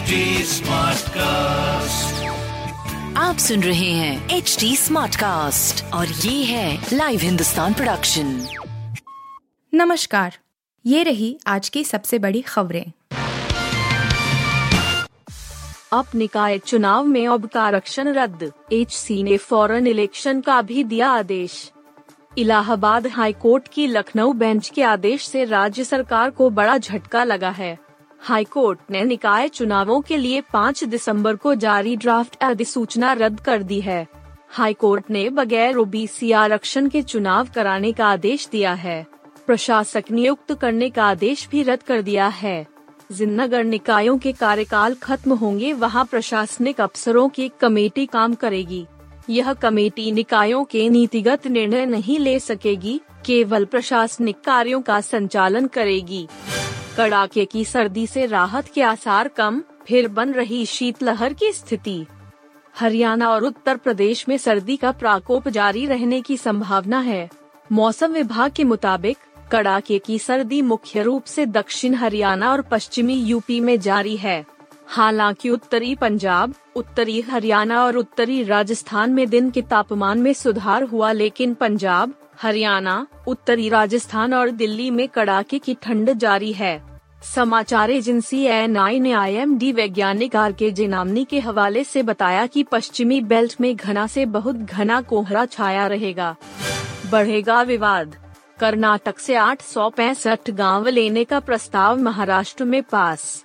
HD Smartcast. आप सुन रहे हैं एच डी स्मार्ट कास्ट और ये है लाइव हिंदुस्तान प्रोडक्शन नमस्कार ये रही आज की सबसे बड़ी खबरें। अब निकाय चुनाव में अब का आरक्षण रद्द एच सी ने फॉरन इलेक्शन का भी दिया आदेश। इलाहाबाद हाई कोर्ट की लखनऊ बेंच के आदेश से राज्य सरकार को बड़ा झटका लगा है। हाई कोर्ट ने निकाय चुनावों के लिए 5 दिसंबर को जारी ड्राफ्ट अधिसूचना रद्द कर दी है। हाई कोर्ट ने बगैर ओबीसी आरक्षण के चुनाव कराने का आदेश दिया है। प्रशासक नियुक्त करने का आदेश भी रद्द कर दिया है। जिन नगर निकायों के कार्यकाल खत्म होंगे, वहाँ प्रशासनिक अफसरों की कमेटी काम करेगी। यह कमेटी निकायों के नीतिगत निर्णय नहीं ले सकेगी, केवल प्रशासनिक कार्यों का संचालन करेगी। कड़ाके की सर्दी से राहत के आसार कम, फिर बन रही शीतलहर की स्थिति। हरियाणा और उत्तर प्रदेश में सर्दी का प्रकोप जारी रहने की संभावना है। मौसम विभाग के मुताबिक, कड़ाके की सर्दी मुख्य रूप से दक्षिण हरियाणा और पश्चिमी यूपी में जारी है। हालाँकि उत्तरी पंजाब, उत्तरी हरियाणा और उत्तरी राजस्थान में दिन के तापमान में सुधार हुआ, लेकिन पंजाब हरियाणा, उत्तरी राजस्थान और दिल्ली में कड़ाके की ठंड जारी है। समाचार एजेंसी एन आई ने आई एम डी वैज्ञानिक आर के जेनामनी के हवाले से बताया कि पश्चिमी बेल्ट में घना से बहुत घना कोहरा छाया रहेगा। बढ़ेगा विवाद। कर्नाटक से आठ सौ पैंसठ गाँव लेने का प्रस्ताव महाराष्ट्र में पास।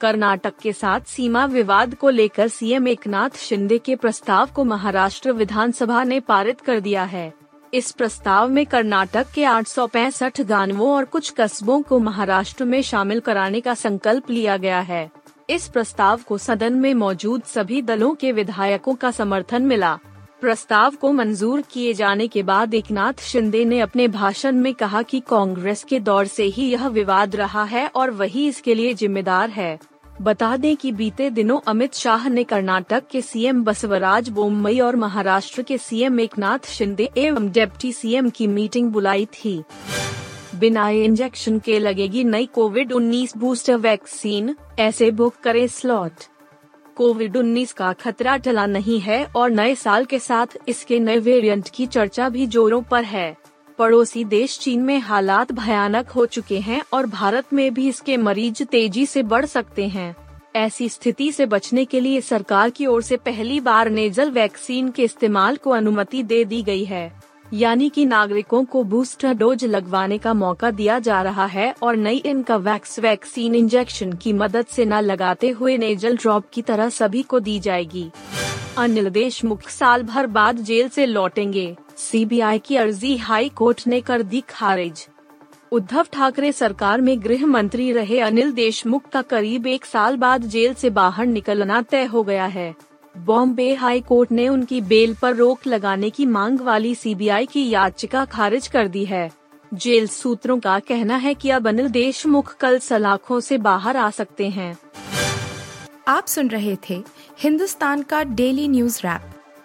कर्नाटक के साथ सीमा विवाद को लेकर सीएम एकनाथ शिंदे के प्रस्ताव को महाराष्ट्र विधानसभा ने पारित कर दिया है। इस प्रस्ताव में कर्नाटक के आठ गानवों और कुछ कस्बों को महाराष्ट्र में शामिल कराने का संकल्प लिया गया है। इस प्रस्ताव को सदन में मौजूद सभी दलों के विधायकों का समर्थन मिला। प्रस्ताव को मंजूर किए जाने के बाद एकनाथ शिंदे ने अपने भाषण में कहा कि कांग्रेस के दौर से ही यह विवाद रहा है और वही इसके लिए जिम्मेदार है। बता दें कि बीते दिनों अमित शाह ने कर्नाटक के सीएम बसवराज बोम्मई और महाराष्ट्र के सीएम एकनाथ शिंदे एवं डेप्टी सीएम की मीटिंग बुलाई थी। बिना इंजेक्शन के लगेगी नई कोविड 19 बूस्टर वैक्सीन, ऐसे बुक करें स्लॉट। कोविड 19 का खतरा टला नहीं है और नए साल के साथ इसके नए वेरिएंट की चर्चा भी जोरों पर है। पड़ोसी देश चीन में हालात भयानक हो चुके हैं और भारत में भी इसके मरीज़ तेज़ी से बढ़ सकते हैं। ऐसी स्थिति से बचने के लिए सरकार की ओर से पहली बार नेजल वैक्सीन के इस्तेमाल को अनुमति दे दी गई है। यानी कि नागरिकों को बूस्टर डोज लगवाने का मौका दिया जा रहा है और नई इनका वैक्स वैक्सीन इंजेक्शन की मदद से न लगाते हुए नेजल ड्रॉप की तरह सभी को दी जाएगी। अनिल देशमुख साल भर बाद जेल से लौटेंगे। सीबीआई की अर्जी हाई कोर्ट ने कर दी खारिज। उद्धव ठाकरे सरकार में गृह मंत्री रहे अनिल देशमुख का करीब एक साल बाद जेल से बाहर निकलना तय हो गया है। बॉम्बे हाई कोर्ट ने उनकी बेल पर रोक लगाने की मांग वाली सीबीआई की याचिका खारिज कर दी है। जेल सूत्रों का कहना है कि अब अनिल देशमुख कल सलाखों से बाहर आ सकते हैं। आप सुन रहे थे हिंदुस्तान का डेली न्यूज़ रैप।